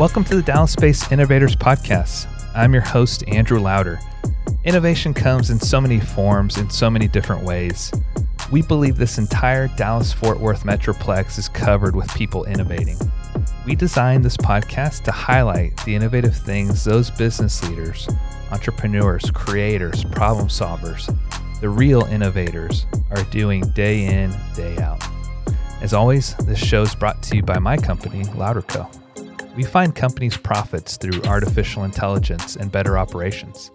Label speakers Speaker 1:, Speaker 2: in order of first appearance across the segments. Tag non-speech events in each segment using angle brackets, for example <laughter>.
Speaker 1: Welcome to the Dallas Space Innovators Podcast. I'm your host, Andrew Louder. Innovation comes in so many forms, in so many different ways. We believe this entire Dallas Fort Worth Metroplex is covered with people innovating. We designed this podcast to highlight the innovative things those business leaders, entrepreneurs, creators, problem solvers, the real innovators are doing day in, day out. As always, this show is brought to you by my company, LouderCo. We find companies' profits through artificial intelligence and better operations.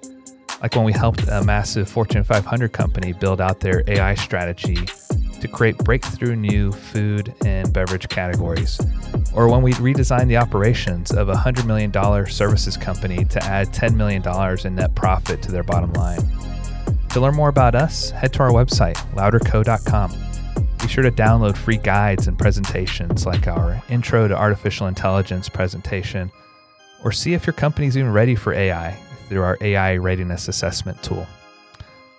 Speaker 1: Like when we helped a massive Fortune 500 company build out their AI strategy to create breakthrough new food and beverage categories, or when we redesigned the operations of a $100 million services company to add $10 million in net profit to their bottom line. To learn more about us, head to our website, louderco.com. Be sure to download free guides and presentations like our Intro to Artificial Intelligence presentation, or see if your company's even ready for AI through our AI Readiness Assessment tool.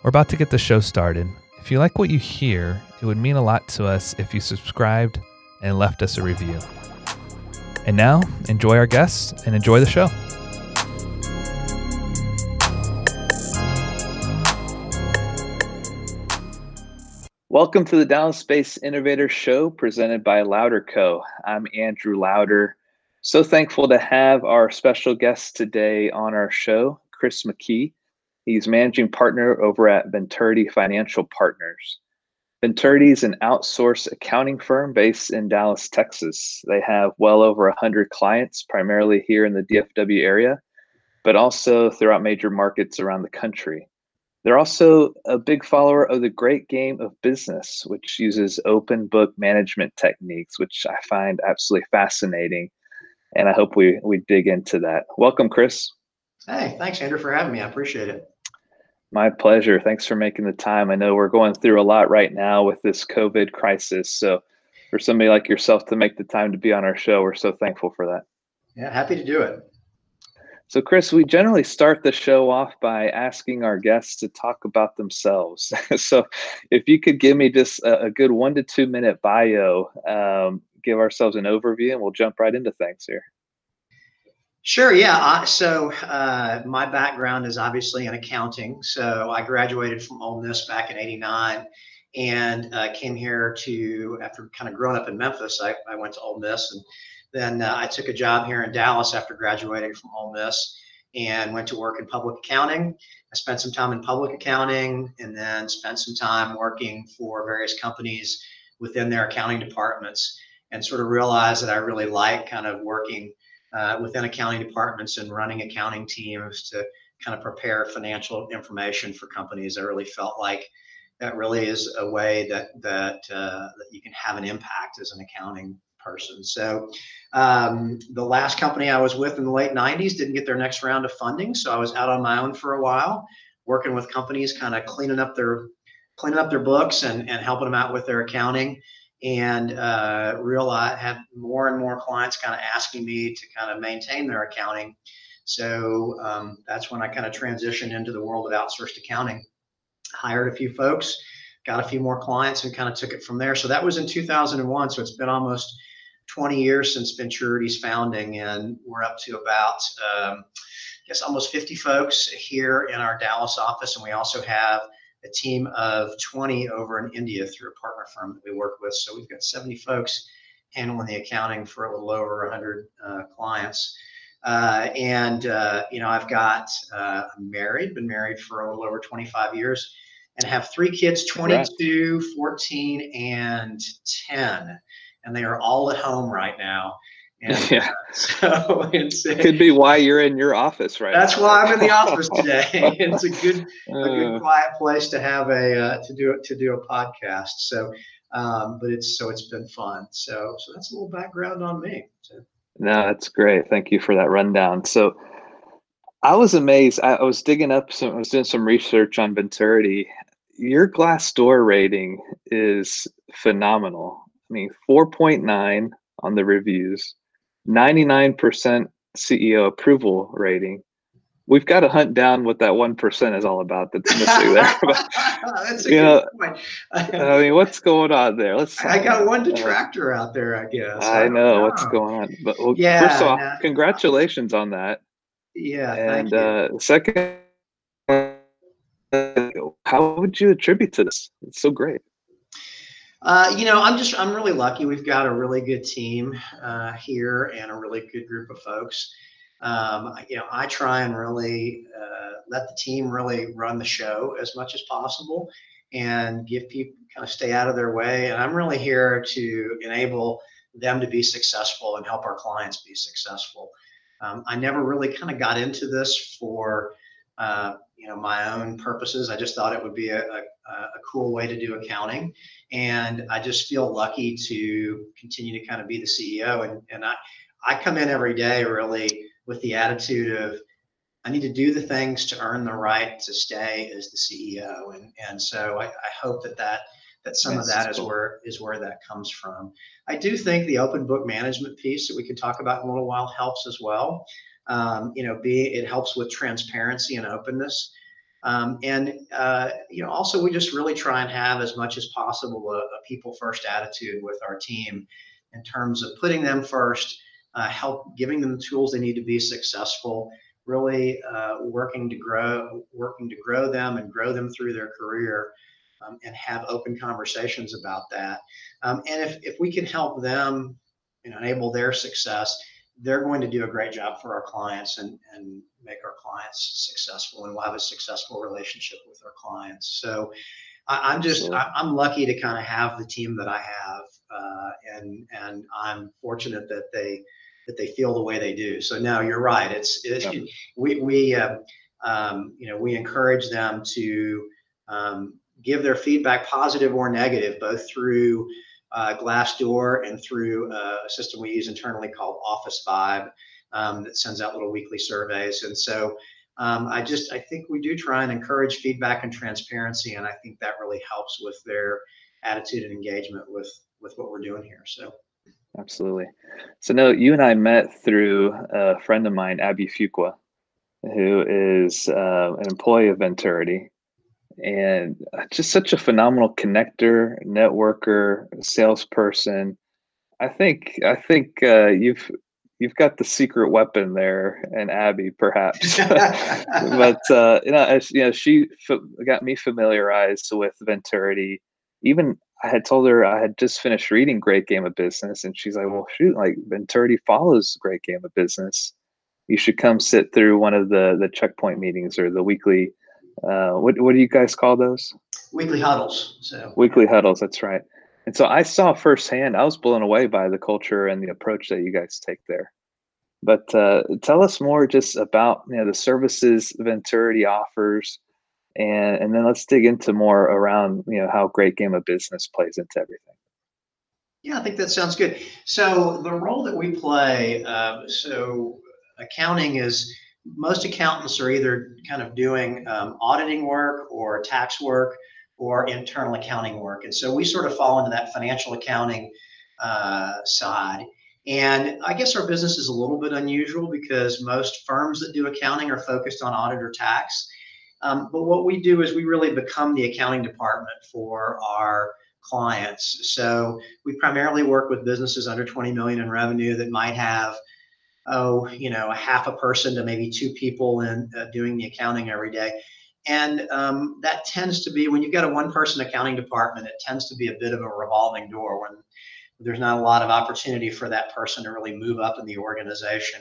Speaker 1: We're about to get the show started. If you like what you hear, it would mean a lot to us if you subscribed and left us a review. And now, enjoy our guests and enjoy the show. Welcome to the Dallas Space Innovator Show presented by LouderCo. I'm Andrew Louder. So thankful to have our special guest today on our show, Chris McKee. He's managing partner over at Venturity Financial Partners. Venturity is an outsourced accounting firm based in Dallas, Texas. They have well over 100 clients, primarily here in the DFW area, but also throughout major markets around the country. They're also a big follower of the great game of business, which uses open book management techniques, which I find absolutely fascinating. And I hope we, we dig into that. Welcome, Chris.
Speaker 2: Hey, thanks, Andrew, for having me. I appreciate it.
Speaker 1: My pleasure. Thanks for making the time. I know we're going through a lot right now with this COVID crisis. So, for somebody like yourself to make the time to be on our show, we're so thankful for that.
Speaker 2: Yeah, happy to do it.
Speaker 1: So, Chris, we generally start the show off by asking our guests to talk about themselves. <laughs> so, if you could give me just a, a good one to two minute bio, um, give ourselves an overview, and we'll jump right into things here.
Speaker 2: Sure. Yeah. Uh, so, uh, my background is obviously in accounting. So, I graduated from Ole Miss back in '89 and uh, came here to, after kind of growing up in Memphis, I, I went to Ole Miss and then uh, I took a job here in Dallas after graduating from Ole Miss and went to work in public accounting. I spent some time in public accounting and then spent some time working for various companies within their accounting departments and sort of realized that I really like kind of working uh, within accounting departments and running accounting teams to kind of prepare financial information for companies. I really felt like that really is a way that that uh, that you can have an impact as an accounting person. So um, the last company I was with in the late 90s didn't get their next round of funding, so I was out on my own for a while, working with companies, kind of cleaning up their cleaning up their books and, and helping them out with their accounting and uh, realize had more and more clients kind of asking me to kind of maintain their accounting. So um, that's when I kind of transitioned into the world of outsourced accounting. Hired a few folks, got a few more clients, and kind of took it from there. So that was in 2001. So it's been almost 20 years since Venturity's founding, and we're up to about, um, I guess, almost 50 folks here in our Dallas office, and we also have a team of 20 over in India through a partner firm that we work with. So we've got 70 folks handling the accounting for a little over 100 uh, clients. Uh, and uh, you know, I've got uh, I'm married, been married for a little over 25 years, and have three kids: 22, 14, and 10 and they are all at home right now. <laughs> And yeah.
Speaker 1: so <laughs> it's it could be why you're in your office right
Speaker 2: that's now. why i'm in the office today <laughs> it's a good a good uh. quiet place to have a uh, to do to do a podcast so um, but it's so it's been fun so so that's a little background on me so.
Speaker 1: no that's great thank you for that rundown so i was amazed i, I was digging up some i was doing some research on venturity your Glassdoor rating is phenomenal I mean, 4.9 on the reviews, 99% CEO approval rating, we've got to hunt down what that one percent is all about that's missing there. <laughs>
Speaker 2: that's a you know, point.
Speaker 1: I mean, what's going on there? Let's.
Speaker 2: I got one detractor uh, out there, I guess.
Speaker 1: I, I know, know, what's going on, but well, yeah, first off, congratulations on that.
Speaker 2: Yeah,
Speaker 1: and uh, second, how would you attribute to this? It's so great.
Speaker 2: Uh, you know, I'm just I'm really lucky. We've got a really good team uh, here and a really good group of folks. Um, you know, I try and really uh, let the team really run the show as much as possible and give people kind of stay out of their way. And I'm really here to enable them to be successful and help our clients be successful. Um, I never really kind of got into this for uh, you know my own purposes. I just thought it would be a, a, a, cool way to do accounting, and I just feel lucky to continue to kind of be the CEO. And and I I come in every day really with the attitude of I need to do the things to earn the right to stay as the CEO, and and so I, I hope that that that some That's of that is cool. where is where that comes from. I do think the open book management piece that we can talk about in a little while helps as well. Um, you know, be it helps with transparency and openness. Um, and uh, you know, also we just really try and have as much as possible a, a people first attitude with our team in terms of putting them first, uh, help giving them the tools they need to be successful, really uh, working to grow, working to grow them and grow them through their career. Um, and have open conversations about that. Um, and if, if we can help them, you know, enable their success, they're going to do a great job for our clients and, and make our clients successful and we'll have a successful relationship with our clients. So I, am just, I, I'm lucky to kind of have the team that I have. Uh, and, and I'm fortunate that they, that they feel the way they do. So now you're right. It's, it's yeah. <laughs> we, we, uh, um, you know, we encourage them to um, give their feedback positive or negative, both through uh, Glassdoor and through a system we use internally called Officevibe um, that sends out little weekly surveys. And so um, I just I think we do try and encourage feedback and transparency, and I think that really helps with their attitude and engagement with with what we're doing here. So.
Speaker 1: Absolutely. So, no, you and I met through a friend of mine, Abby Fuqua, who is uh, an employee of Venturity and uh, just such a phenomenal connector, networker, salesperson. I think I think uh, you've you've got the secret weapon there, and Abby perhaps. <laughs> but uh, you know, as, you know, she f- got me familiarized with Venturity. Even I had told her I had just finished reading Great Game of Business, and she's like, "Well, shoot, like Venturity follows Great Game of Business. You should come sit through one of the the checkpoint meetings or the weekly." Uh, what what do you guys call those?
Speaker 2: Weekly huddles. So
Speaker 1: weekly huddles. That's right. And so I saw firsthand. I was blown away by the culture and the approach that you guys take there. But uh, tell us more just about you know the services Venturity offers, and and then let's dig into more around you know how Great Game of Business plays into everything.
Speaker 2: Yeah, I think that sounds good. So the role that we play, uh, so accounting is most accountants are either kind of doing um, auditing work or tax work or internal accounting work. And so we sort of fall into that financial accounting uh, side. And I guess our business is a little bit unusual because most firms that do accounting are focused on audit or tax. Um, but what we do is we really become the accounting department for our clients. So we primarily work with businesses under 20 million in revenue that might have oh, you know, a half a person to maybe two people in uh, doing the accounting every day. And um, that tends to be when you've got a one person accounting department, it tends to be a bit of a revolving door when there's not a lot of opportunity for that person to really move up in the organization.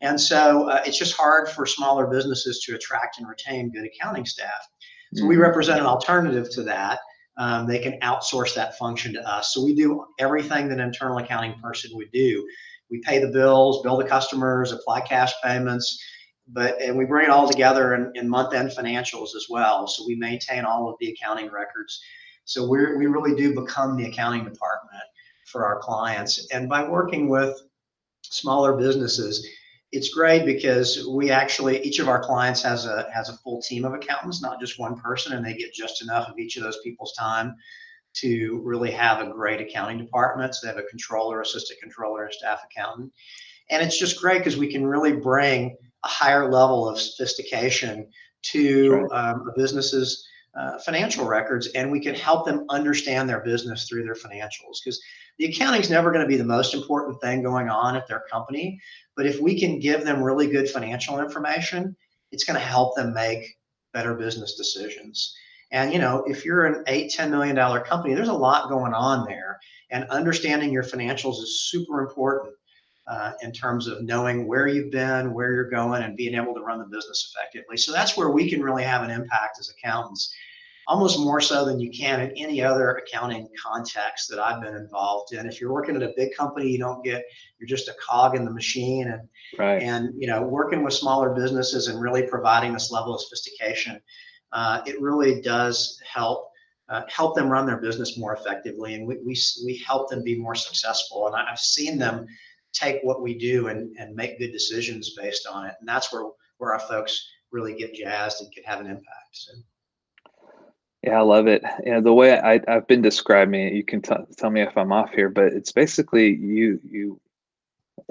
Speaker 2: And so uh, it's just hard for smaller businesses to attract and retain good accounting staff. So we mm-hmm. represent an alternative to that. Um, they can outsource that function to us. So we do everything that an internal accounting person would do we pay the bills, bill the customers, apply cash payments, but and we bring it all together in, in month-end financials as well. So we maintain all of the accounting records. So we we really do become the accounting department for our clients. And by working with smaller businesses, it's great because we actually each of our clients has a has a full team of accountants, not just one person, and they get just enough of each of those people's time to really have a great accounting department. So they have a controller, assistant controller, and staff accountant. And it's just great because we can really bring a higher level of sophistication to right. um, a business's uh, financial records, and we can help them understand their business through their financials. Because the accounting is never going to be the most important thing going on at their company, but if we can give them really good financial information, it's going to help them make better business decisions. And you know, if you're an eight, ten million dollar company, there's a lot going on there, and understanding your financials is super important uh, in terms of knowing where you've been, where you're going, and being able to run the business effectively. So that's where we can really have an impact as accountants, almost more so than you can in any other accounting context that I've been involved in. If you're working at a big company, you don't get you're just a cog in the machine, and right. and you know working with smaller businesses and really providing this level of sophistication uh, it really does help uh, help them run their business more effectively, and we, we we help them be more successful. And I've seen them take what we do and and make good decisions based on it, and that's where where our folks really get jazzed and can have an impact. So.
Speaker 1: Yeah, I love it. You know, the way I, I've been describing it, you can t- tell me if I'm off here, but it's basically you you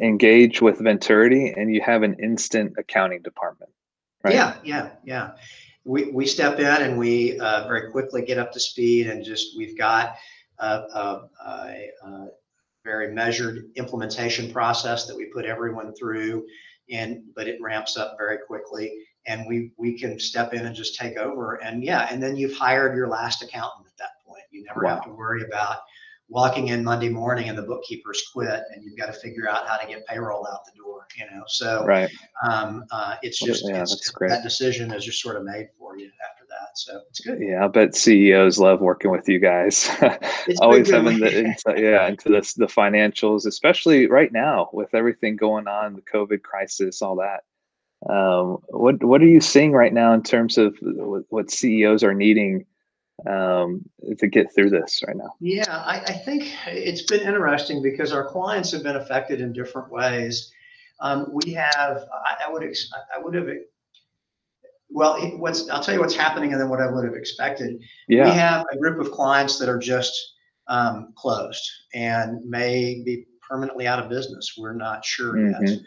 Speaker 1: engage with Venturity and you have an instant accounting department.
Speaker 2: Right? Yeah, yeah, yeah we, we step in and we uh, very quickly get up to speed and just we've got a, a, a, a, very measured implementation process that we put everyone through and but it ramps up very quickly. And we we can step in and just take over. And yeah and then you've hired your last accountant at that point. You never wow. have to worry about walking in Monday morning and the bookkeepers quit and you've got to figure out how to get payroll out the door, you know? So,
Speaker 1: right.
Speaker 2: Um, uh, it's just, yeah, it's, that's great. that decision is just sort of made for you after that. So it's good.
Speaker 1: Yeah. I bet CEOs love working with you guys. <laughs> Always having the insight, yeah, into this, the financials, especially right now with everything going on, the COVID crisis, all that. Um, what, what are you seeing right now in terms of what CEOs are needing um, to get through this right now?
Speaker 2: Yeah, I, I, think it's been interesting because our clients have been affected in different ways. Um, we have, I, I would, I would have, well, what's, I'll tell you what's happening and then what I would have expected. Yeah. We have a group of clients that are just um, closed and may be permanently out of business. We're not sure mm-hmm. yet.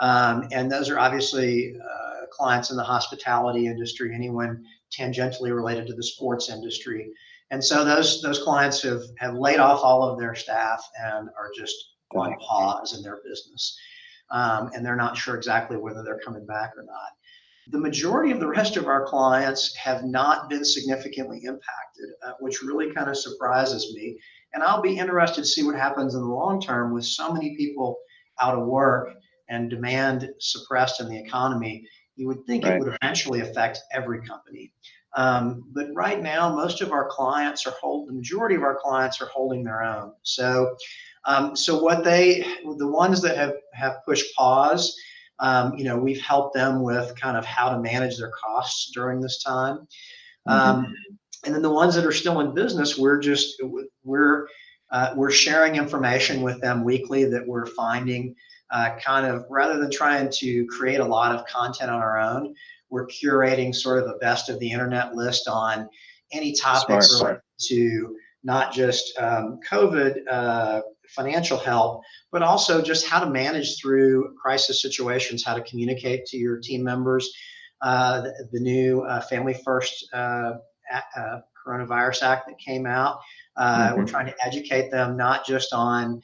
Speaker 2: Um, and those are obviously uh, clients in the hospitality industry, anyone tangentially related to the sports industry. And so those those clients have have laid off all of their staff and are just on pause in their business, um, and they're not sure exactly whether they're coming back or not. The majority of the rest of our clients have not been significantly impacted, uh, which really kind of surprises me. And I'll be interested to see what happens in the long term with so many people out of work and demand suppressed in the economy you would think right. it would eventually affect every company. Um, but right now, most of our clients are holding, the majority of our clients are holding their own. So, um, so what they the ones that have have pushed pause, um, you know, we've helped them with kind of how to manage their costs during this time. Mm-hmm. Um, and then the ones that are still in business, we're just we're uh, we're sharing information with them weekly that we're finding uh, kind of rather than trying to create a lot of content on our own, we're curating sort of the best of the internet list on any topics smart, related to not just um, COVID uh, financial help, but also just how to manage through crisis situations, how to communicate to your team members. Uh, the, the, new uh, Family First uh, uh, Coronavirus Act that came out. Mm-hmm. We're trying to educate them not just on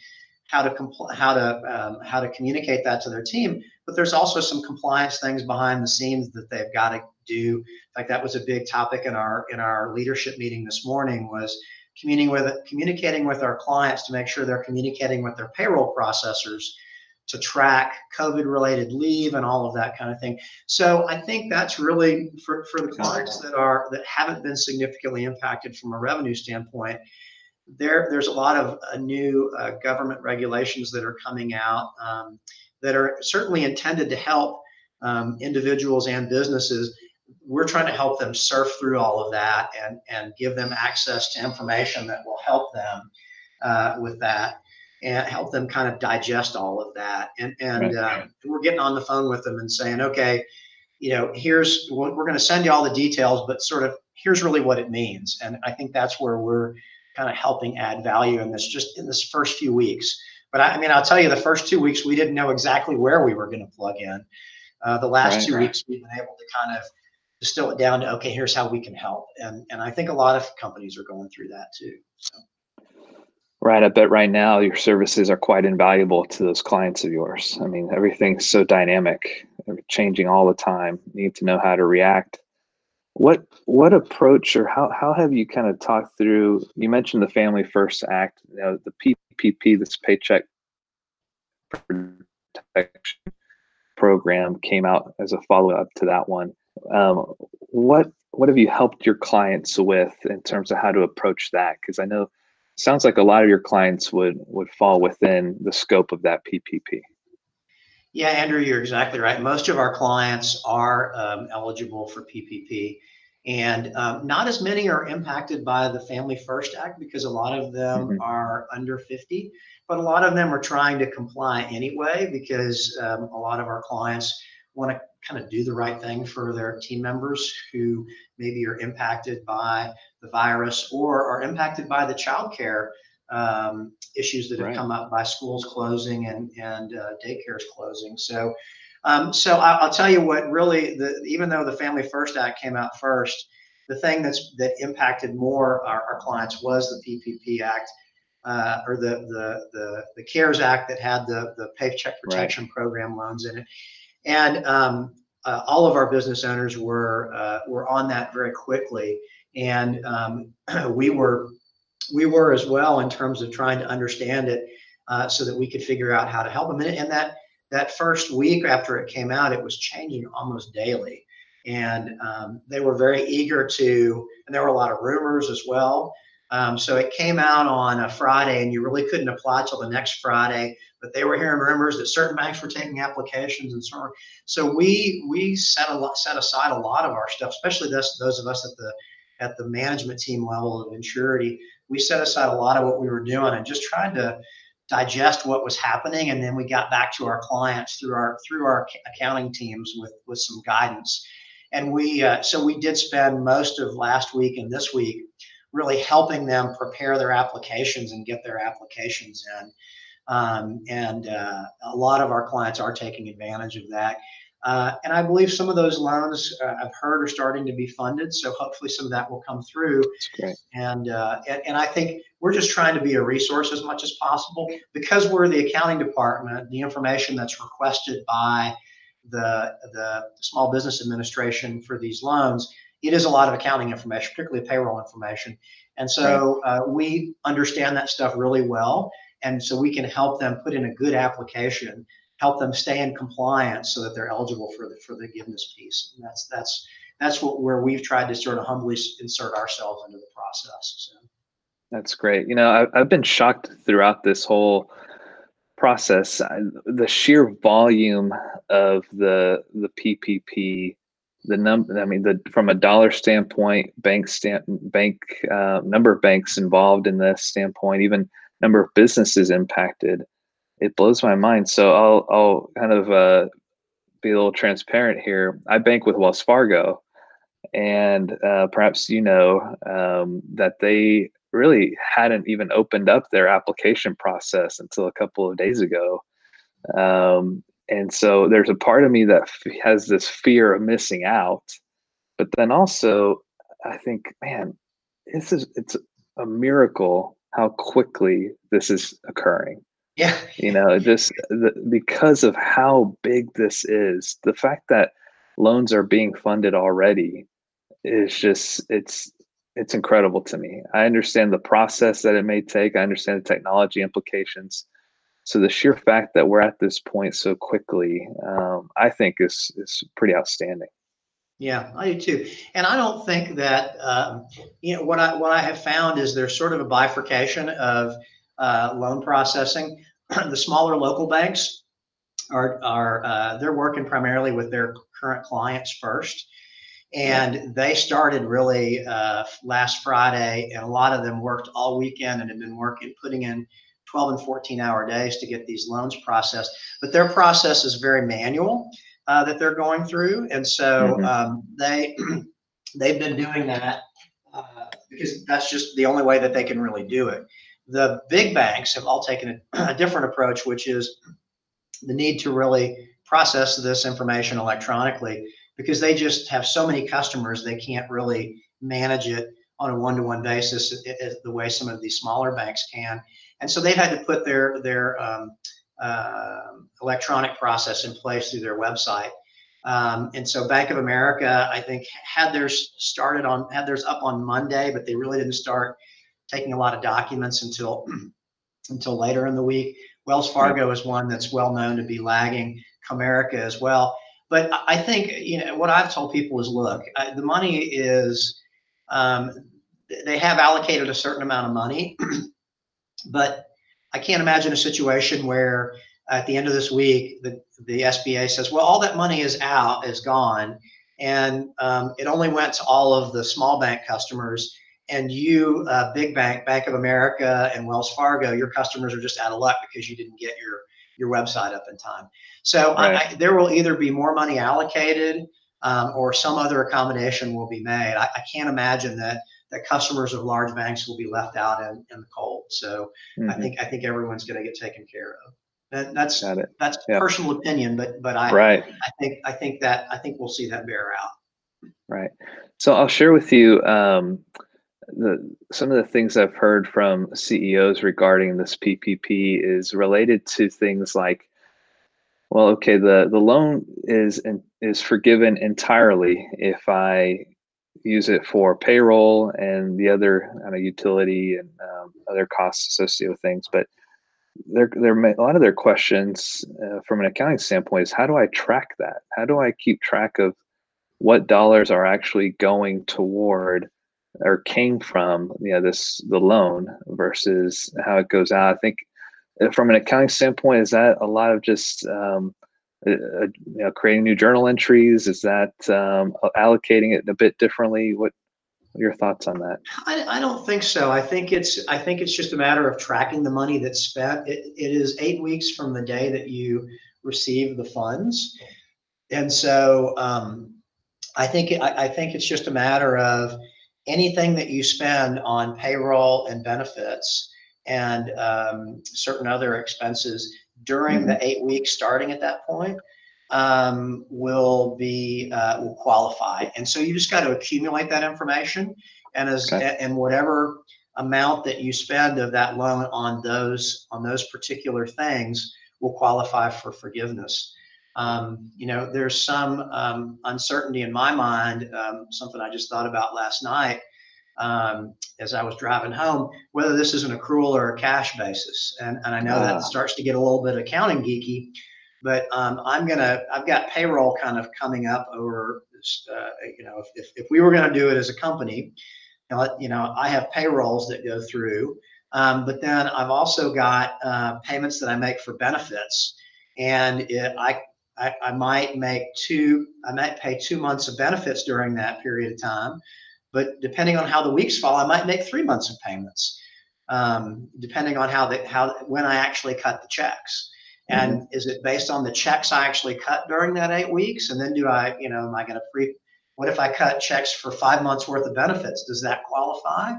Speaker 2: how to compl- how to um, how to communicate that to their team. But there's also some compliance things behind the scenes that they've got to do. Like that was a big topic in our in our leadership meeting this morning was communicating with communicating with our clients to make sure they're communicating with their payroll processors to track COVID related leave and all of that kind of thing. So I think that's really for, for the clients that are that haven't been significantly impacted from a revenue standpoint there there's a lot of uh, new uh, government regulations that are coming out um, that are certainly intended to help um, individuals and businesses. We're trying to help them surf through all of that and and give them access to information that will help them uh, with that and help them kind of digest all of that. And and uh, we're getting on the phone with them and saying okay you know here's we're going to send you all the details but sort of here's really what it means. And i think that's where we're kind of helping add value in this just in this first few weeks. But I, I mean, I'll tell you, the first two weeks we didn't know exactly where we were going to plug in. uh, the last right, two right. weeks we've been able to kind of distill it down to okay, here's how we can help, and and I think a lot of companies are going through that too. So.
Speaker 1: Right. I bet right now your services are quite invaluable to those clients of yours. I mean, everything's so dynamic, changing all the time. You need to know how to react. What what approach or how how have you kind of talked through? You mentioned the Family First Act, you know, the PPP, this Paycheck Protection Program came out as a follow up to that one. Um, what what have you helped your clients with in terms of how to approach that? Because I know sounds like a lot of your clients would would fall within the scope of that PPP.
Speaker 2: Yeah, Andrew, you're exactly right. Most of our clients are um, eligible for PPP, and um, not as many are impacted by the Family First Act because a lot of them mm-hmm. are under 50, but a lot of them are trying to comply anyway because um, a lot of our clients want to kind of do the right thing for their team members who maybe are impacted by the virus or are impacted by the childcare um, issues that have right. come up by schools closing and and uh, daycares closing. So, um, so I, will tell you what really the even though the Family First Act came out first, the thing that's that impacted more our, our clients was the PPP Act. Uh, or the, the the the CARES Act that had the the Paycheck Protection right. Program loans in it, and um, uh, all of our business owners were uh, were on that very quickly and um, <clears throat> we were we were as well in terms of trying to understand it uh, so that we could figure out how to help them. And, that that first week after it came out, it was changing almost daily, and um, they were very eager to. And there were a lot of rumors as well. Um, so it came out on a Friday, and you really couldn't apply till the next Friday. But they were hearing rumors that certain banks were taking applications and so on. So we we set a lot, set aside a lot of our stuff, especially those those of us at the at the management team level of Venturity, we set aside a lot of what we were doing and just tried to digest what was happening. And then we got back to our clients through our through our accounting teams with with some guidance. And we uh, so we did spend most of last week and this week really helping them prepare their applications and get their applications in. Um, and uh, a lot of our clients are taking advantage of that uh, and I believe some of those loans uh, I've heard are starting to be funded. So hopefully some of that will come through. And, uh, and, and I think we're just trying to be a resource as much as possible because we're the accounting department. The information that's requested by the the Small Business Administration for these loans, it is a lot of accounting information, particularly payroll information. And so uh, we understand that stuff really well. And so we can help them put in a good application help them stay in compliance so that they're eligible for the for the forgiveness piece. And that's that's that's what where we've tried to sort of humbly insert ourselves into the process. So.
Speaker 1: That's great. You know, I, I've been shocked throughout this whole process the sheer volume of the the PPP the number I mean the from a dollar standpoint bank stamp bank uh, number of banks involved in this standpoint even number of businesses impacted it blows my mind. So I'll I'll kind of uh, be a little transparent here. I bank with Wells Fargo, and uh, perhaps you know um, that they really hadn't even opened up their application process until a couple of days ago. Um, and so there's a part of me that f- has this fear of missing out, but then also I think, man, this is it's a miracle how quickly this is occurring.
Speaker 2: Yeah.
Speaker 1: You know, just the, because of how big this is, the fact that loans are being funded already is just it's it's incredible to me. I understand the process that it may take. I understand the technology implications. So the sheer fact that we're at this point so quickly, um, I think is is pretty outstanding.
Speaker 2: Yeah, I do too. And I don't think that um, you know what I what I have found is there's sort of a bifurcation of uh, loan processing. <clears throat> the smaller local banks are are uh, they're working primarily with their current clients first, and they started really uh, last Friday, and a lot of them worked all weekend and have been working putting in 12 and 14 hour days to get these loans processed. But their process is very manual uh, that they're going through, and so mm-hmm. um, they <clears throat> they've been doing that uh, because that's just the only way that they can really do it. The big banks have all taken a, a different approach, which is the need to really process this information electronically because they just have so many customers they can't really manage it on a one-to-one basis the way some of these smaller banks can. And so they've had to put their their um, uh, electronic process in place through their website. Um, and so bank of america i think had theirs started on had theirs up on monday but they really didn't start taking a lot of documents until <clears throat> until later in the week wells fargo is one that's well known to be lagging comerica as well but I think you know what I've told people is, look, the money is um, they have allocated a certain amount of money, <clears throat> but I can't imagine a situation where at the end of this week the the SBA says, well, all that money is out, is gone, and um, it only went to all of the small bank customers. And you, uh, big bank, Bank of America, and Wells Fargo, your customers are just out of luck because you didn't get your your website up in time. So right. I, there will either be more money allocated um, or some other accommodation will be made. I, I, can't imagine that that customers of large banks will be left out in, in the cold. So mm-hmm. I think I think everyone's going to get taken care of. That, that's that's personal opinion, but but I right. I think I think that I think we'll see that bear out.
Speaker 1: Right. So I'll share with you um, the some of the things I've heard from CEOs regarding this PPP is related to things like, well, okay, the the loan is is forgiven entirely if I use it for payroll and the other kind of utility and um, other costs associated with things, but there, there a lot of their questions uh, from an accounting standpoint is how do I track that? How do I keep track of what dollars are actually going toward or came from you know this the loan versus how it goes out. I think uh, from an accounting standpoint is that a lot of just um, uh, uh, you know creating new journal entries? Is that um, allocating it a bit differently? What your thoughts on that?
Speaker 2: I, I, don't think so. I think it's i think it's just a matter of tracking the money that's spent. It, it is eight weeks from the day that you receive the funds. And so um, i think I, I think it's just a matter of anything that you spend on payroll and benefits and um, certain other expenses during mm-hmm. the eight weeks starting at that point um, will be uh, will qualify. And so you just got to accumulate that information, and as okay. and whatever amount that you spend of that loan on those on those particular things will qualify for forgiveness. Um, you know, there's some um, uncertainty in my mind, um, something I just thought about last night um, as I was driving home, whether this is an accrual or a cash basis. And, and I know that ah. starts to get a little bit accounting geeky, but um, I'm going to, I've got payroll kind of coming up over, uh, you know, if, if, if we were going to do it as a company, you know, you know, I have payrolls that go through. Um, but then I've also got uh, payments that I make for benefits. And it, I I, I might make two, I might pay two months of benefits during that period of time. But depending on how the weeks fall, I might make three months of payments, um, depending on how the how when I actually cut the checks. And mm-hmm. is it based on the checks I actually cut during that eight weeks? And then do I, you know, am I going to free? What if I cut checks for five months worth of benefits? Does that qualify?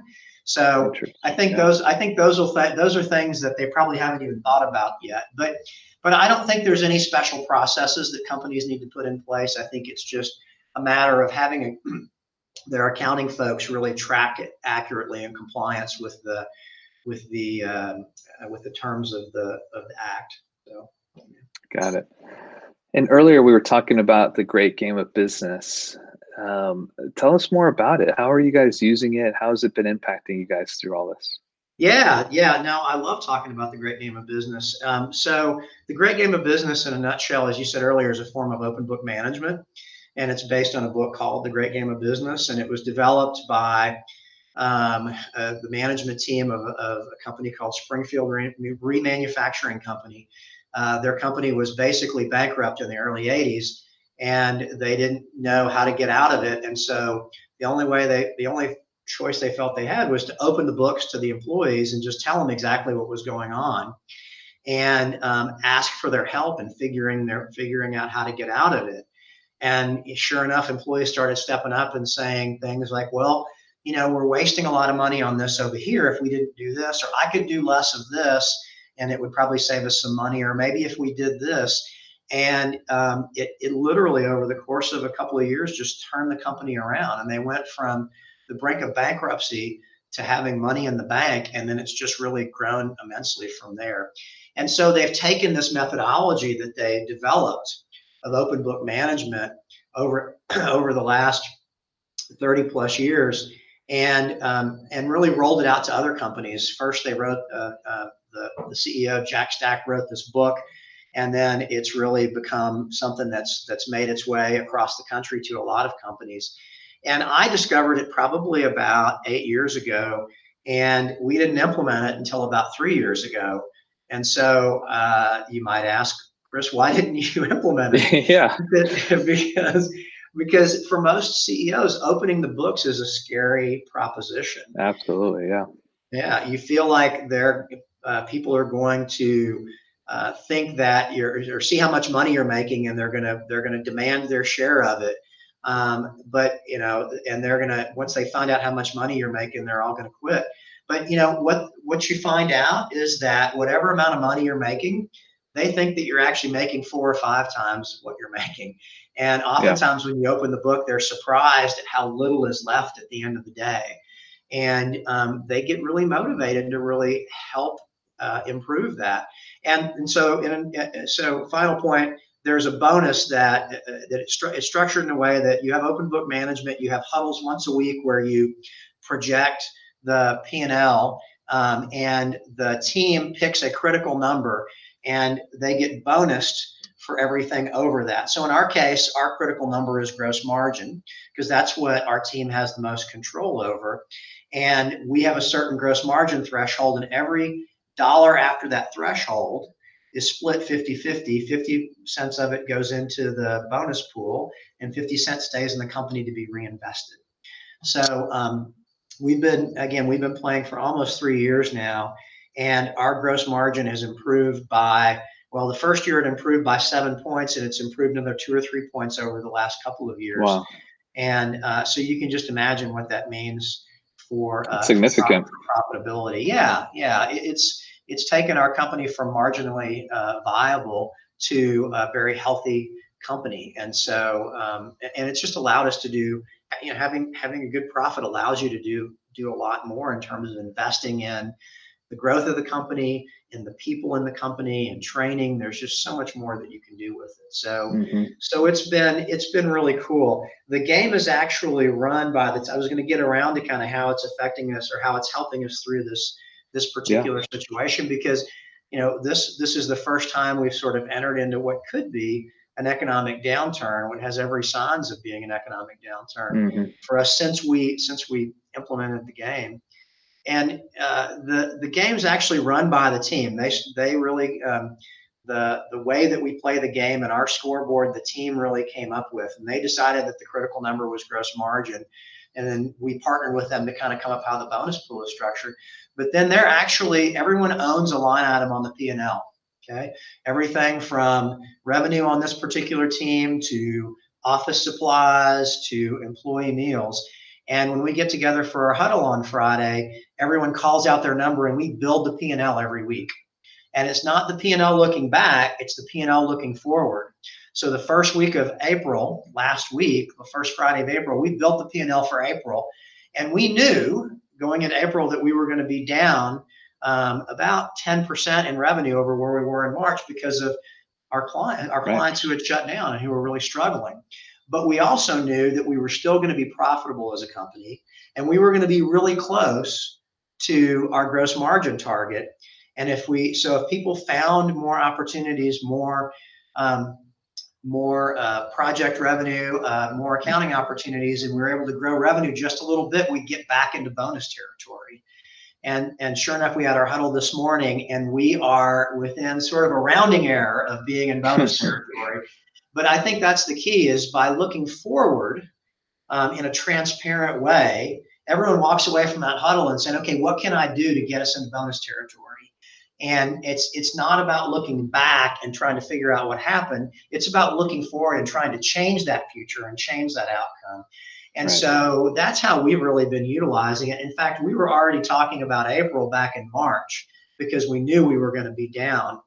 Speaker 2: So I think yeah. those I think those will th- those are things that they probably haven't even thought about yet. But but I don't think there's any special processes that companies need to put in place. I think it's just a matter of having a <clears throat> their accounting folks really track it accurately in compliance with the with the um, uh, with the terms of the of the act. So,
Speaker 1: got it. And earlier we were talking about the great game of business. Um, tell us more about it. How are you guys using it? How has it been impacting you guys through all this?
Speaker 2: Yeah, yeah. No, I love talking about the great game of business. Um, so, the great game of business, in a nutshell, as you said earlier, is a form of open book management and it's based on a book called The Great Game of Business, and it was developed by um, uh, the management team of, of, a company called Springfield Remanufacturing Company. Uh, their company was basically bankrupt in the early 80s, and they didn't know how to get out of it. And so the only way they, the only choice they felt they had was to open the books to the employees and just tell them exactly what was going on and um, ask for their help in figuring their figuring out how to get out of it and sure enough, employees started stepping up and saying things like, well, you know, we're wasting a lot of money on this over here if we didn't do this, or I could do less of this and it would probably save us some money, or maybe if we did this. And um, it, it literally, over the course of a couple of years, just turned the company around. And they went from the brink of bankruptcy to having money in the bank. And then it's just really grown immensely from there. And so they've taken this methodology that they developed of open book management over, <clears throat> over the last 30 plus years and um, and really rolled it out to other companies. First, they wrote uh, uh, the the CEO Jack Stack wrote this book, and then it's really become something that's that's made its way across the country to a lot of companies. And I discovered it probably about eight years ago, and we didn't implement it until about three years ago. And so uh, you might ask, Chris, why <laughs> didn't you implement
Speaker 1: it? <laughs> yeah, <laughs>
Speaker 2: because because for most CEOs, opening the books is a scary proposition.
Speaker 1: Absolutely, yeah.
Speaker 2: Yeah, you feel like they're uh, people are going to uh, think that you're or see how much money you're making, and they're gonna they're gonna demand their share of it. Um, but you know, and they're gonna once they find out how much money you're making, they're all gonna quit. But you know what what you find out is that whatever amount of money you're making, they think that you're actually making four or five times what you're <laughs> making. And oftentimes yeah. when you open the book, they're surprised at how little is left at the end of the day. And um, they get really motivated to really help uh, improve that. And, and so, in, uh, so final point, there's a bonus that uh, that it's, stru- it's, structured in a way that you have open book management. You have huddles once a week where you project the P and L, um, and the team picks a critical number, and they get bonused for everything over that. So in our case, our critical number is gross margin because that's what our team has the most control over. And we have a certain gross margin threshold, and every dollar after that threshold is split 50 50. 50 cents of it goes into the bonus pool, and 50 cents stays in the company to be reinvested. So um, we've been, again, we've been playing for almost three years now, and our gross margin has improved by well, the first year it improved by seven points, and it's improved another two or three points over the last couple of years. Wow. And uh, so you can just imagine what that means for
Speaker 1: uh, significant
Speaker 2: for profitability. Yeah, yeah, it's it's taken our company from marginally uh, viable to a very healthy company, and so um, and it's just allowed us to do. You know, having having a good profit allows you to do do a lot more in terms of investing in the growth of the company and the people in the company and training there's just so much more that you can do with it so mm-hmm. so it's been it's been really cool the game is actually run by the i was going to get around to kind of how it's affecting us or how it's helping us through this this particular yeah. situation because you know this this is the first time we've sort of entered into what could be an economic downturn what has every signs of being an economic downturn mm-hmm. for us since we since we implemented the game and uh, the the game's actually run by the team. They they really um, the the way that we play the game and our scoreboard, the team really came up with, and they decided that the critical number was gross margin, and then we partnered with them to kind of come up how the bonus pool is structured. But then they're actually everyone owns a line item on the P and L. Okay, everything from revenue on this particular team to office supplies to employee meals and when we get together for our huddle on Friday, everyone calls out their number and we build the P&L every week. And it's not the P&L looking back, it's the P&L looking forward. So the first week of April, last week, the first Friday of April, we built the P&L for April. And we knew going into April that we were going to be down um, about 10% in revenue over where we were in March because of our client, our right. clients who had shut down and who were really struggling. But we also knew that we were still going to be profitable as a company and we were going to be really close to our gross margin target. And if we, so if people found more opportunities, more, um, more uh, project revenue, uh, more accounting opportunities, and we are able to grow revenue just a little bit, we get back into bonus territory. And, and sure enough, we had our huddle this morning, and we are within sort of a rounding error of being in bonus <laughs> territory. But I think that's the key is by looking forward um, in a transparent way, everyone walks away from that huddle and saying, okay, what can I do to get us into bonus territory? And it's it's not about looking back and trying to figure out what happened. It's about looking forward and trying to change that future and change that outcome. And right. so that's how we've really been utilizing it. In fact, we were already talking about April back in March because we knew we were going to be down.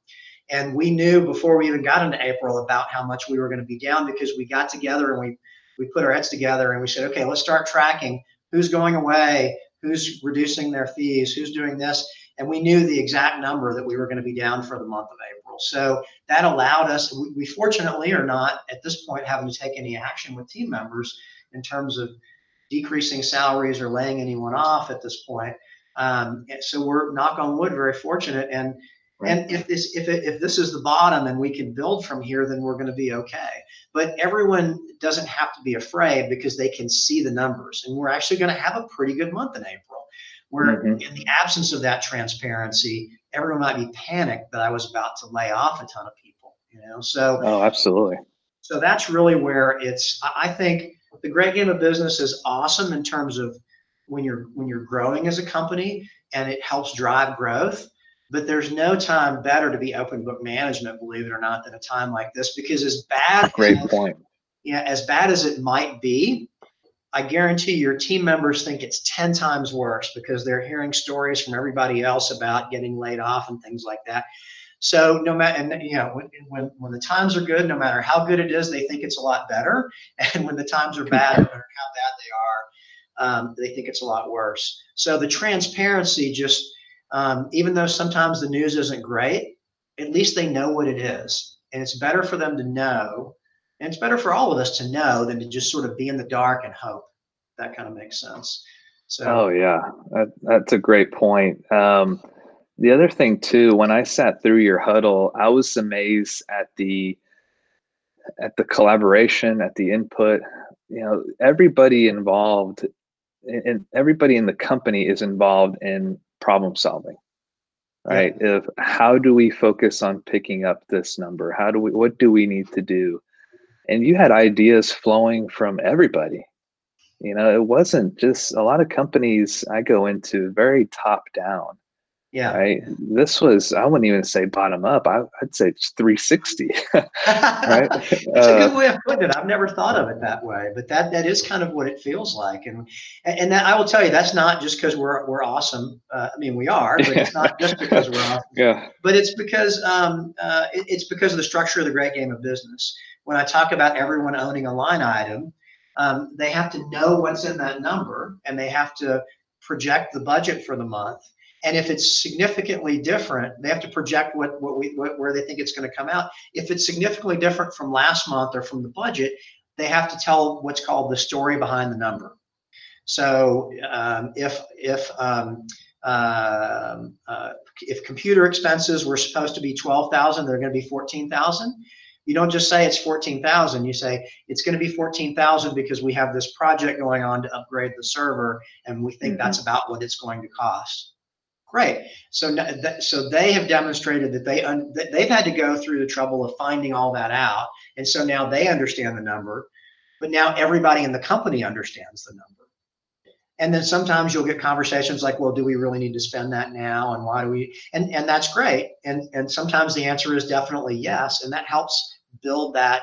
Speaker 2: And we knew before we even got into April about how much we were going to be down because we got together and we we put our heads together and we said, okay, let's start tracking who's going away, who's reducing their fees, who's doing this. And we knew the exact number that we were going to be down for the month of April. So that allowed us, we, we fortunately are not at this point having to take any action with team members in terms of decreasing salaries or laying anyone off at this point. Um, so we're knock on wood, very fortunate. And Right. And if this if it, if this is the bottom and we can build from here, then we're going to be okay. But everyone doesn't have to be afraid because they can see the numbers, and we're actually going to have a pretty good month in April. Where mm-hmm. in the absence of that transparency, everyone might be panicked that I was about to lay off a ton of people. You know, so
Speaker 1: oh, absolutely.
Speaker 2: So that's really where it's. I think the great game of business is awesome in terms of when you're when you're growing as a company and it helps drive growth but there's no time better to be open book management, believe it or not, than a time like this because as bad
Speaker 1: great as, point.
Speaker 2: Yeah, as bad as it might be, I guarantee your team members think it's 10 times worse because they're hearing stories from everybody else about getting laid off and things like that. So no matter, and you know, when, when, when the times are good, no matter how good it is, they think it's a lot better. <laughs> And when the times are bad, no matter how bad they are, um, they think it's a lot worse. So the transparency just um, even though sometimes the news isn't great, at least they know what it is. And it's better for them to know. And it's better for all of us to know than to just sort of be in the dark and hope. That kind of makes sense.
Speaker 1: So, oh, yeah, that, that's a great point. Um, the other thing, too, when I sat through your huddle, I was amazed at the at the collaboration, at the input. You know, everybody involved and everybody in the company is involved in problem solving right yeah. if how do we focus on picking up this number how do we what do we need to do and you had ideas flowing from everybody you know it wasn't just a lot of companies i go into very top down
Speaker 2: yeah.
Speaker 1: Right. This was, I wouldn't even say bottom up. I, would say it's 360. <laughs> right. <laughs>
Speaker 2: That's uh, a good way of putting it. I've never thought of it that way, but that, that is kind of what it feels like. And, and that, I will tell you, that's not just because we're, we're awesome. Uh, I mean, we are, but it's not just because we're <laughs> awesome.
Speaker 1: Yeah.
Speaker 2: But it's because, um, uh, it, it's because of the structure of the great game of business. When I talk about everyone owning a line item, um, they have to know what's in that number and they have to project the budget for the month and if it's significantly different, they have to project what, what we what, where they think it's going to come out. If it's significantly different from last month or from the budget, they have to tell what's called the story behind the number. So um, if if um, uh, uh, if computer expenses were supposed to be twelve thousand, they're going to be fourteen thousand. You don't just say it's fourteen thousand. You say it's going to be fourteen thousand because we have this project going on to upgrade the server, and we think mm-hmm. that's about what it's going to cost. Great. So, so they have demonstrated that they un, that they've had to go through the trouble of finding all that out, and so now they understand the number. But now everybody in the company understands the number. And then sometimes you'll get conversations like, "Well, do we really need to spend that now? And why do we?" And and that's great. And and sometimes the answer is definitely yes, and that helps build that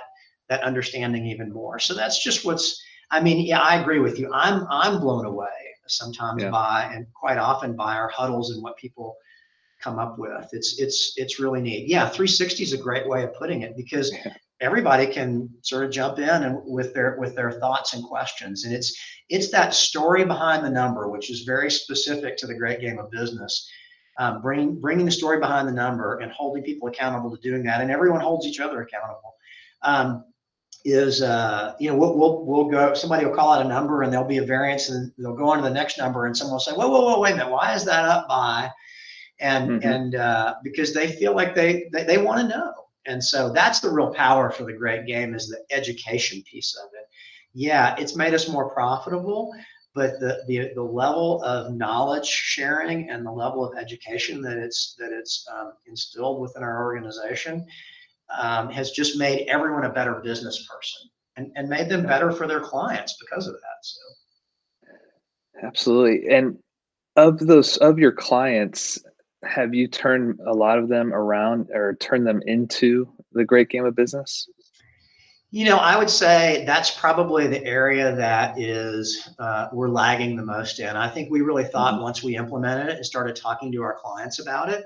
Speaker 2: that understanding even more. So that's just what's. I mean, yeah, I agree with you. I'm I'm blown away sometimes yeah. by and quite often by our huddles and what people come up with. It's it's it's really neat. Yeah, 360 is a great way of putting it because yeah. everybody can sort of jump in and with their with their thoughts and questions. And it's it's that story behind the number, which is very specific to the great game of business. Um, bringing bringing the story behind the number and holding people accountable to doing that, and everyone holds each other accountable. Um, is uh, you know we'll, we'll we'll go somebody will call out a number and there'll be a variance and they'll go on to the next number and someone will say whoa whoa whoa wait a minute why is that up by and mm-hmm. and uh, because they feel like they they, they want to know and so that's the real power for the great game is the education piece of it yeah it's made us more profitable but the, the the level of knowledge sharing and the level of education that it's that it's um, instilled within our organization um, has just made everyone a better business person and, and made them better for their clients because of that. So
Speaker 1: absolutely. And of those of your clients, have you turned a lot of them around or turned them into the great game of business?
Speaker 2: You know, I would say that's probably the area that is uh, we're lagging the most in. I think we really thought mm-hmm. once we implemented it and started talking to our clients about it,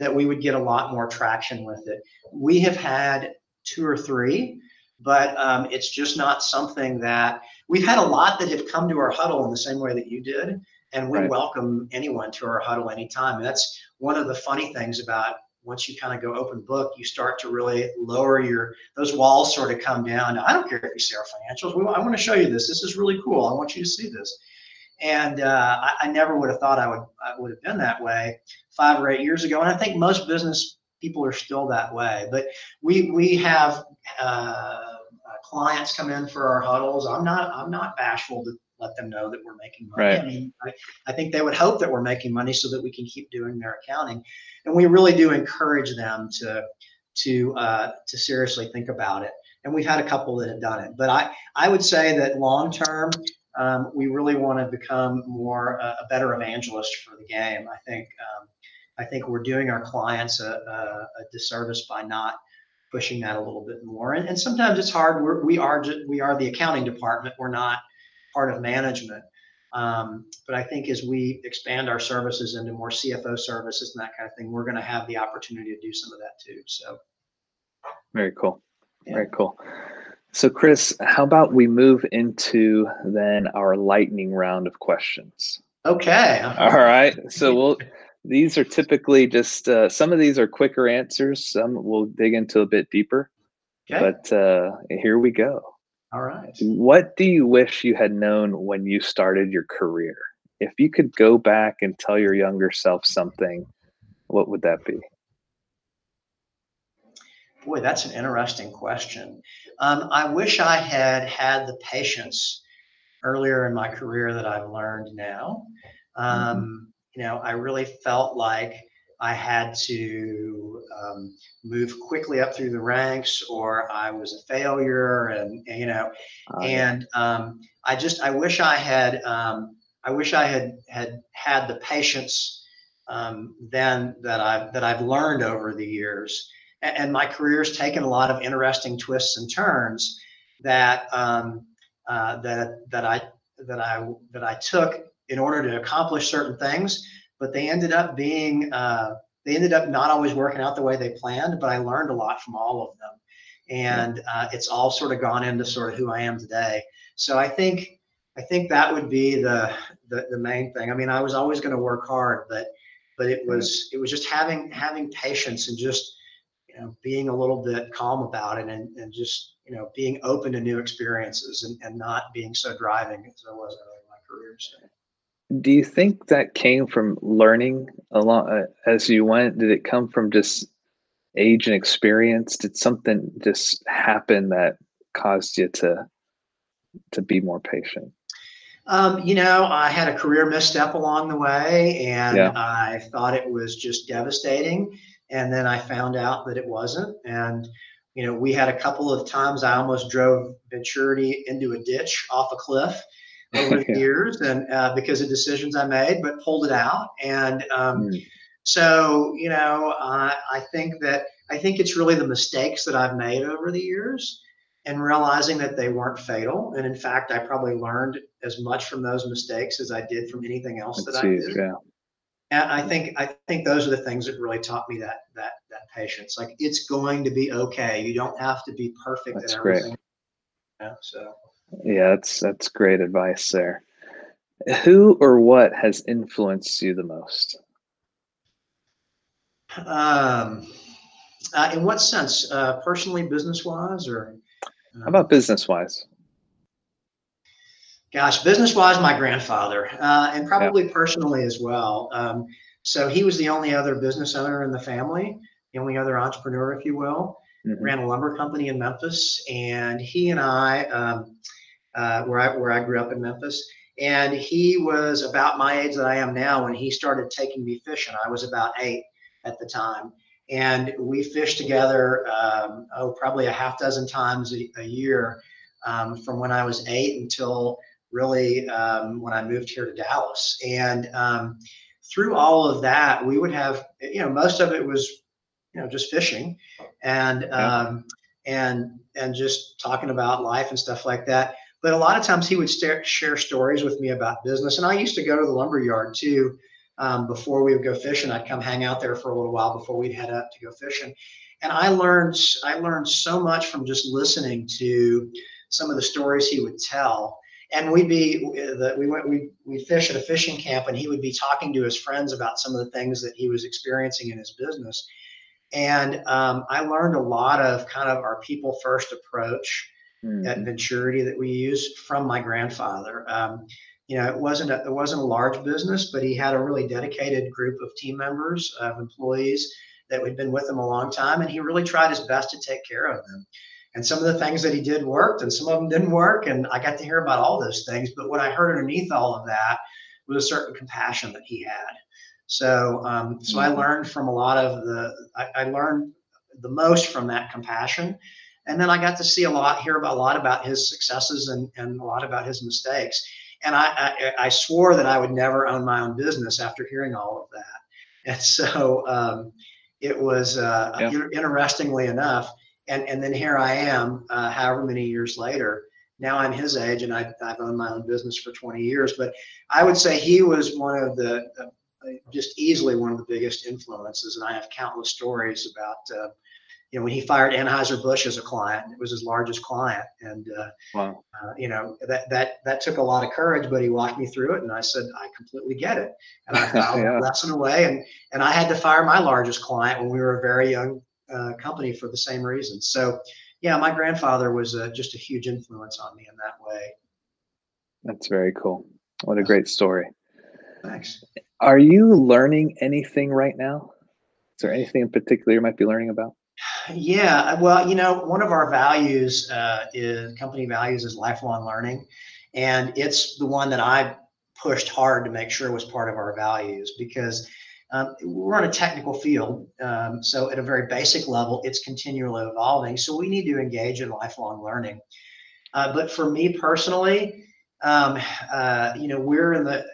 Speaker 2: that we would get a lot more traction with it. We have had two or three, but um, it's just not something that we've had a lot that have come to our huddle in the same way that you did. And we
Speaker 1: Right.
Speaker 2: welcome anyone to our huddle anytime. And that's one of the funny things about once you kind of go open book, you start to really lower your those walls sort of come down. I don't care if you see our financials. We, I want to show you this. This is really cool. I want you to see this. And uh, I, I never would have thought I would I would have been that way five or eight years ago. And I think most business people are still that way. But we we have uh, clients come in for our huddles. I'm not I'm not bashful to let them know that we're making money.
Speaker 1: Right.
Speaker 2: I mean, I, I think they would hope that we're making money so that we can keep doing their accounting. And we really do encourage them to to uh, to seriously think about it. And we've had a couple that have done it. But I I would say that long term, um, we really want to become more uh, a better evangelist for the game. I think um, I think we're doing our clients a, a, a disservice by not pushing that a little bit more. And, and sometimes it's hard. We're, we are ju- we are the accounting department. We're not part of management. Um, but I think as we expand our services into more CFO services and that kind of thing, we're going to have the opportunity to do some of that too. So
Speaker 1: Very cool.
Speaker 2: Yeah.
Speaker 1: Very cool. So, Chris, how about we move into then our lightning round of questions?
Speaker 2: okay,
Speaker 1: All right. So we'll. These are typically just uh, some of these are quicker answers. Some we'll dig into a bit deeper.
Speaker 2: okay,
Speaker 1: But uh, here we go.
Speaker 2: All right.
Speaker 1: What do you wish you had known when you started your career? If you could go back and tell your younger self something, what would that be?
Speaker 2: Boy, that's an interesting question. Um, I wish I had had the patience earlier in my career that I've learned now. Um, You know, I really felt like I had to um, move quickly up through the ranks, or I was a failure, and, and, you know,
Speaker 1: yeah.
Speaker 2: and um, I just I wish I had um, I wish I had had had the patience um, then that I've that I've learned over the years, and, and my career's taken a lot of interesting twists and turns that um, uh, that that I that I that I took in order to accomplish certain things, but they ended up being uh, they ended up not always working out the way they planned. But I learned a lot from all of them, and uh, it's all sort of gone into sort of who I am today. So I think I think that would be the the, the main thing. I mean, I was always going to work hard, but but it was it was just having having patience and just you know being a little bit calm about it and and just you know being open to new experiences and, and not being so driving as I was early in my career. So.
Speaker 1: Do you think that came from learning along uh, as you went? Did it come from just age and experience? Did something just happen that caused you to to be more patient?
Speaker 2: Um, you know, I had a career misstep along the way, and
Speaker 1: Yeah.
Speaker 2: I thought it was just devastating. And then I found out that it wasn't. And you know, we had a couple of times I almost drove Venturity into a ditch off a cliff over the <laughs> years, and uh, because of decisions I made, but pulled it out. And um,
Speaker 1: Mm,
Speaker 2: so, you know, uh, I think that I think it's really the mistakes that I've made over the years and realizing that they weren't fatal. And in fact, I probably learned as much from those mistakes as I did from anything else that I did.
Speaker 1: yeah.
Speaker 2: And I think I think those are the things that really taught me that that that patience. Like it's going to be okay. You don't have to be perfect
Speaker 1: That's
Speaker 2: at
Speaker 1: great.
Speaker 2: Yeah, so
Speaker 1: Yeah, that's that's great advice there. Who or what has influenced you the most?
Speaker 2: um uh, in what sense? Uh, personally, business wise, or
Speaker 1: How about business wise?
Speaker 2: Gosh, business wise, my grandfather, uh, and probably personally as well. Um, so he was the only other business owner in the family, the only other entrepreneur, if you will.
Speaker 1: Mhm.
Speaker 2: Ran a lumber company in Memphis, and he and I, um, uh, where I where I grew up in Memphis, and he was about my age that I am now when he started taking me fishing. I was about eight at the time, and we fished together. Um, oh, probably a half dozen times a, a year um, from when I was eight until really um, when I moved here to Dallas. And um, through all of that, we would have, you know, most of it was, you know, just fishing and, um, and, and just talking about life and stuff like that. But a lot of times he would share stories with me about business. And I used to go to the lumber yard too um, before we would go fishing. I'd come hang out there for a little while before we'd head up to go fishing. And I learned I learned so much from just listening to some of the stories he would tell. And we'd be we went we we fish at a fishing camp, and he would be talking to his friends about some of the things that he was experiencing in his business. And um, I learned a lot of kind of our people first approach mm-hmm. at Venturity that we use from my grandfather. Um, you know, it wasn't a, it wasn't a large business, but he had a really dedicated group of team members, of employees that had been with him a long time, and he really tried his best to take care of them. And some of the things that he did worked, and some of them didn't work. And I got to hear about all those things. But what I heard underneath all of that was a certain compassion that he had. So, um, so I mm-hmm. learned from a lot of the. I, I learned the most from that compassion and then I got to see a lot, hear about a lot about his successes and, and a lot about his mistakes. And I, I, I swore that I would never own my own business after hearing all of that. And so um, it was uh, yeah. interestingly enough. And, and then here I am, uh, however many years later. Now I'm his age, and I, I've owned my own business for 20 years. But I would say he was one of the, uh, just easily one of the biggest influences. And I have countless stories about uh, you know, when he fired Anheuser-Busch as a client, it was his largest client. And, uh, wow. uh, you know, that, that, that took a lot of courage, but he walked me through it. And I said, I completely get it. And I <laughs> filed yeah. the lesson away. And, and I had to fire my largest client when we were a very young uh, company for the same reason. So, yeah, my grandfather was uh, just a huge influence on me in that way.
Speaker 1: That's very cool. What a great story.
Speaker 2: Thanks.
Speaker 1: Are you learning anything right now? Is there anything in particular you might be learning about?
Speaker 2: Yeah, well, you know, one of our values uh, is company values is lifelong learning, and it's the one that I pushed hard to make sure was part of our values because um, we're in a technical field. Um, so at a very basic level, it's continually evolving. So we need to engage in lifelong learning. Uh, but for me personally, um, uh, you know, we're in the.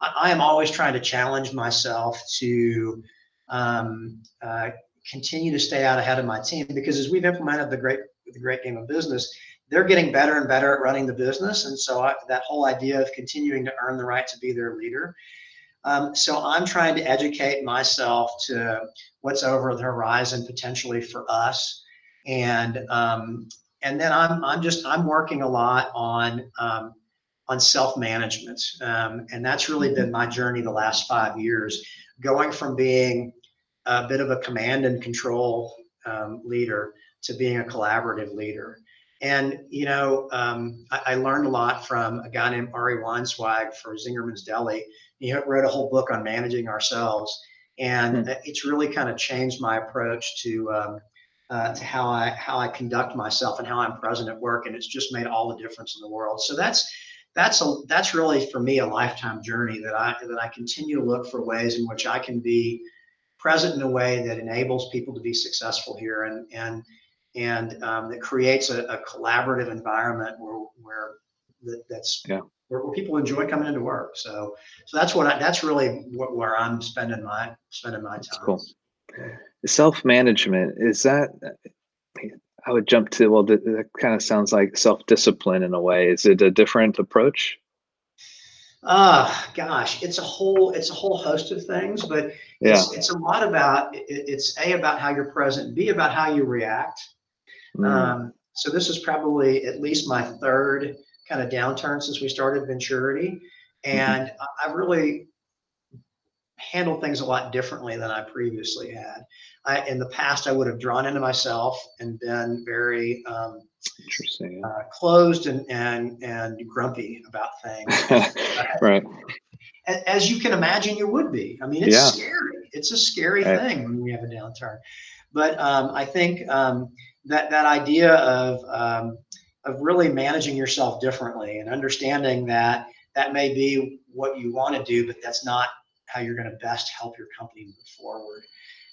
Speaker 2: I, I, am always trying to challenge myself to um, uh, continue to stay out ahead of my team because as we've implemented the great the great game of business, they're getting better and better at running the business, and so I, that whole idea of continuing to earn the right to be their leader. Um, so I'm trying to educate myself to what's over the horizon potentially for us, and um, and then I'm I'm just I'm working a lot on um, on self management, um, and that's really been my journey the last five years, going from being a bit of a command and control um, leader to being a collaborative leader. And you know, um, I, I, learned a lot from a guy named Ari Weinzweig for Zingerman's Deli. He wrote a whole book on managing ourselves, and hmm. it's really kind of changed my approach to um, uh, to how I how I conduct myself and how I'm present at work. And it's just made all the difference in the world. So that's that's a that's really for me a lifetime journey that I that I continue to look for ways in which I can be present in a way that enables people to be successful here and and and um, that creates a, a, collaborative environment where where that, that's yeah. where, where, people enjoy coming into work. So so that's what I, that's really what, where I'm spending my spending my time. That's cool.
Speaker 1: Self management is that. I would jump to well. That, that kind of sounds like self discipline in a way. Is it a different approach?
Speaker 2: Ah, uh, gosh, it's a whole it's a whole host of things, but yeah. it's it's a lot about it, it's a about how you're present, b about how you react. Mm. Um, so this is probably at least my third kind of downturn since we started Venturity, mm-hmm. and mm-hmm. I've really handled things a lot differently than I previously had. I, in the past, I would have drawn into myself and been very um,
Speaker 1: interesting,
Speaker 2: uh, closed and and and grumpy about things. <laughs>
Speaker 1: right.
Speaker 2: As you can imagine, you would be. I mean, it's yeah. scary. It's a scary right. thing when we have a downturn. But um, I think um, that that idea of um, of really managing yourself differently and understanding that that may be what you want to do, but that's not how you're going to best help your company move forward.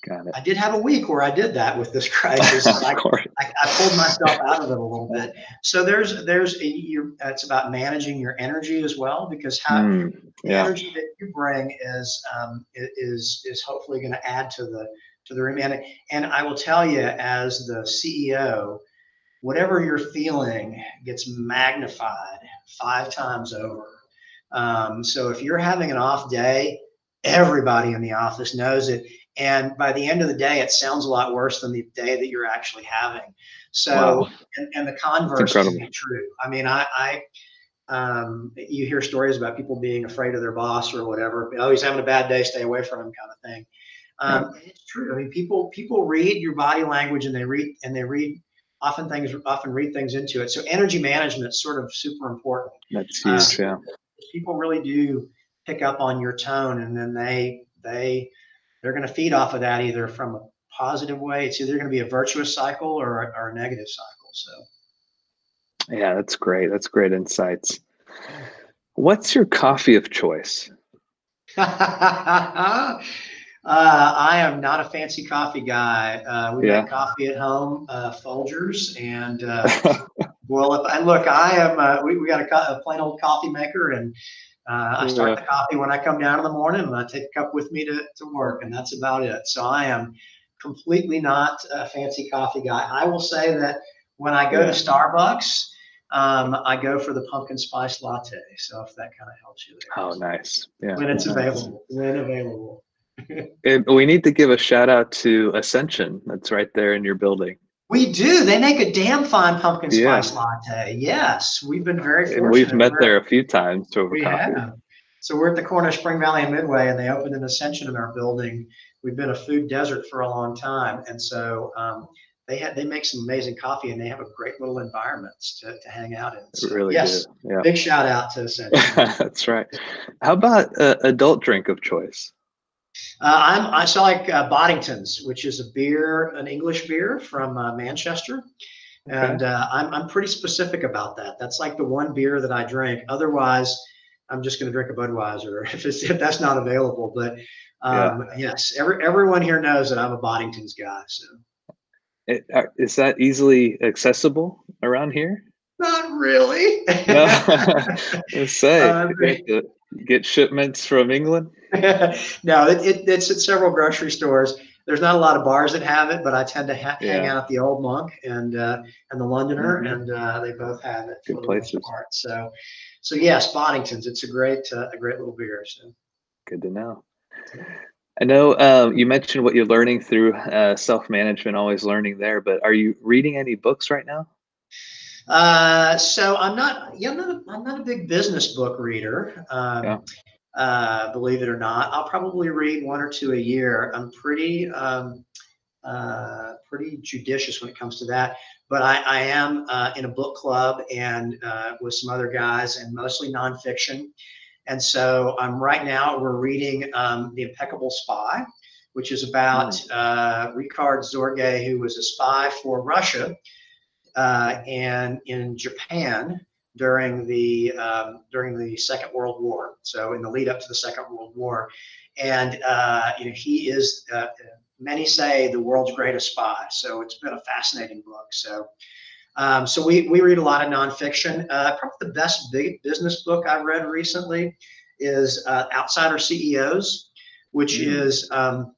Speaker 1: Got it.
Speaker 2: I did have a week where I did that with this <laughs> crisis. I, I, I, pulled myself out of it a little bit. So there's there's a, you it's about managing your energy as well because how mm, yeah. the energy that you bring is um, is is hopefully going to add to the to the room. And, and I will tell you, as the CEO, whatever you're feeling gets magnified five times over. Um, so if you're having an off day, everybody in the office knows it. And by the end of the day, it sounds a lot worse than the day that you're actually having. So, wow. and, and, the converse be true. I mean, I, I um, you hear stories about people being afraid of their boss or whatever. Oh, he's having a bad day, stay away from him, kind of thing. Um, It's true. I mean, people people read your body language and they read and they read often things often read things into it. So energy management is sort of super important.
Speaker 1: That's huge. Uh, yeah.
Speaker 2: People really do pick up on your tone, and then they they they're going to feed off of that either from a positive way. It's either going to be a virtuous cycle or, or a negative cycle. So.
Speaker 1: Yeah, that's great. That's great insights. What's your coffee of choice? <laughs>
Speaker 2: Uh, I am not a fancy coffee guy. Uh, we yeah. make coffee at home, uh, Folgers, and uh, <laughs> well, if I look, I am. Uh, we, we got a, a, plain old coffee maker, and uh, I start yeah. the coffee when I come down in the morning, and I take a cup with me to, to work, and that's about it. So I am completely not a fancy coffee guy. I will say that when I go yeah. to Starbucks, um, I go for the pumpkin spice latte. So if that kind of helps you
Speaker 1: there. Oh, nice.
Speaker 2: Yeah. When it's available. When available <laughs>
Speaker 1: we need to give a shout out to Ascension. That's right there in your building.
Speaker 2: We do. They make a damn fine pumpkin spice yeah. latte. Yes, we've been very fortunate.
Speaker 1: And we've met we're, there a few times over we coffee. Have.
Speaker 2: So we're at the corner of Spring Valley and Midway, and they opened an Ascension in our building. We've been a food desert for a long time, and so um, they had they make some amazing coffee, and they have a great little environment to, to hang out in. So,
Speaker 1: really yes, do.
Speaker 2: Yeah. Big shout out to <laughs> Ascension.
Speaker 1: That's right. How about uh, adult drink of choice?
Speaker 2: Uh, I'm I saw like uh, Boddington's, which is a beer, an English beer from uh, Manchester, okay. and uh, I'm I'm pretty specific about that. That's like the one beer that I drink. Otherwise, I'm just going to drink a Budweiser <laughs> if, if that's not available. But um, yeah. yes, every everyone here knows that I'm a Boddington's guy. So.
Speaker 1: It, uh, is that easily accessible around here?
Speaker 2: Not really.
Speaker 1: no, <laughs> <laughs> let's say uh, get, shipments from England. <laughs>
Speaker 2: no, it, it, it's at several grocery stores. There's not a lot of bars that have it, but I tend to ha- yeah. hang out at the Old Monk and uh, and the Londoner, mm-hmm. and uh, they both have it.
Speaker 1: Good places.
Speaker 2: Part. So, so yes, Boddington's. It's a great uh, a great little beer. So.
Speaker 1: Good to know. I know um, you mentioned what you're learning through uh, self management, always learning there. But are you reading any books right now?
Speaker 2: Uh, so I'm not, yeah, I'm not, a, I'm not a big business book reader. Um, yeah. uh, believe it or not, I'll probably read one or two a year. I'm pretty, um, uh, pretty judicious when it comes to that. But I, I am uh, in a book club and uh, with some other guys, and mostly nonfiction. And so I'm right now we're reading um, The Impeccable Spy, which is about mm. uh, Richard Sorge, who was a spy for Russia uh, and in Japan during the um, during the Second World War. So in the lead up to the Second World War, and uh, you know he is uh, many say the world's greatest spy. So it's been a fascinating book. So. Um, so we, we read a lot of nonfiction. Uh, probably the best big business book I've read recently is uh, Outsider CEOs, which mm. is um,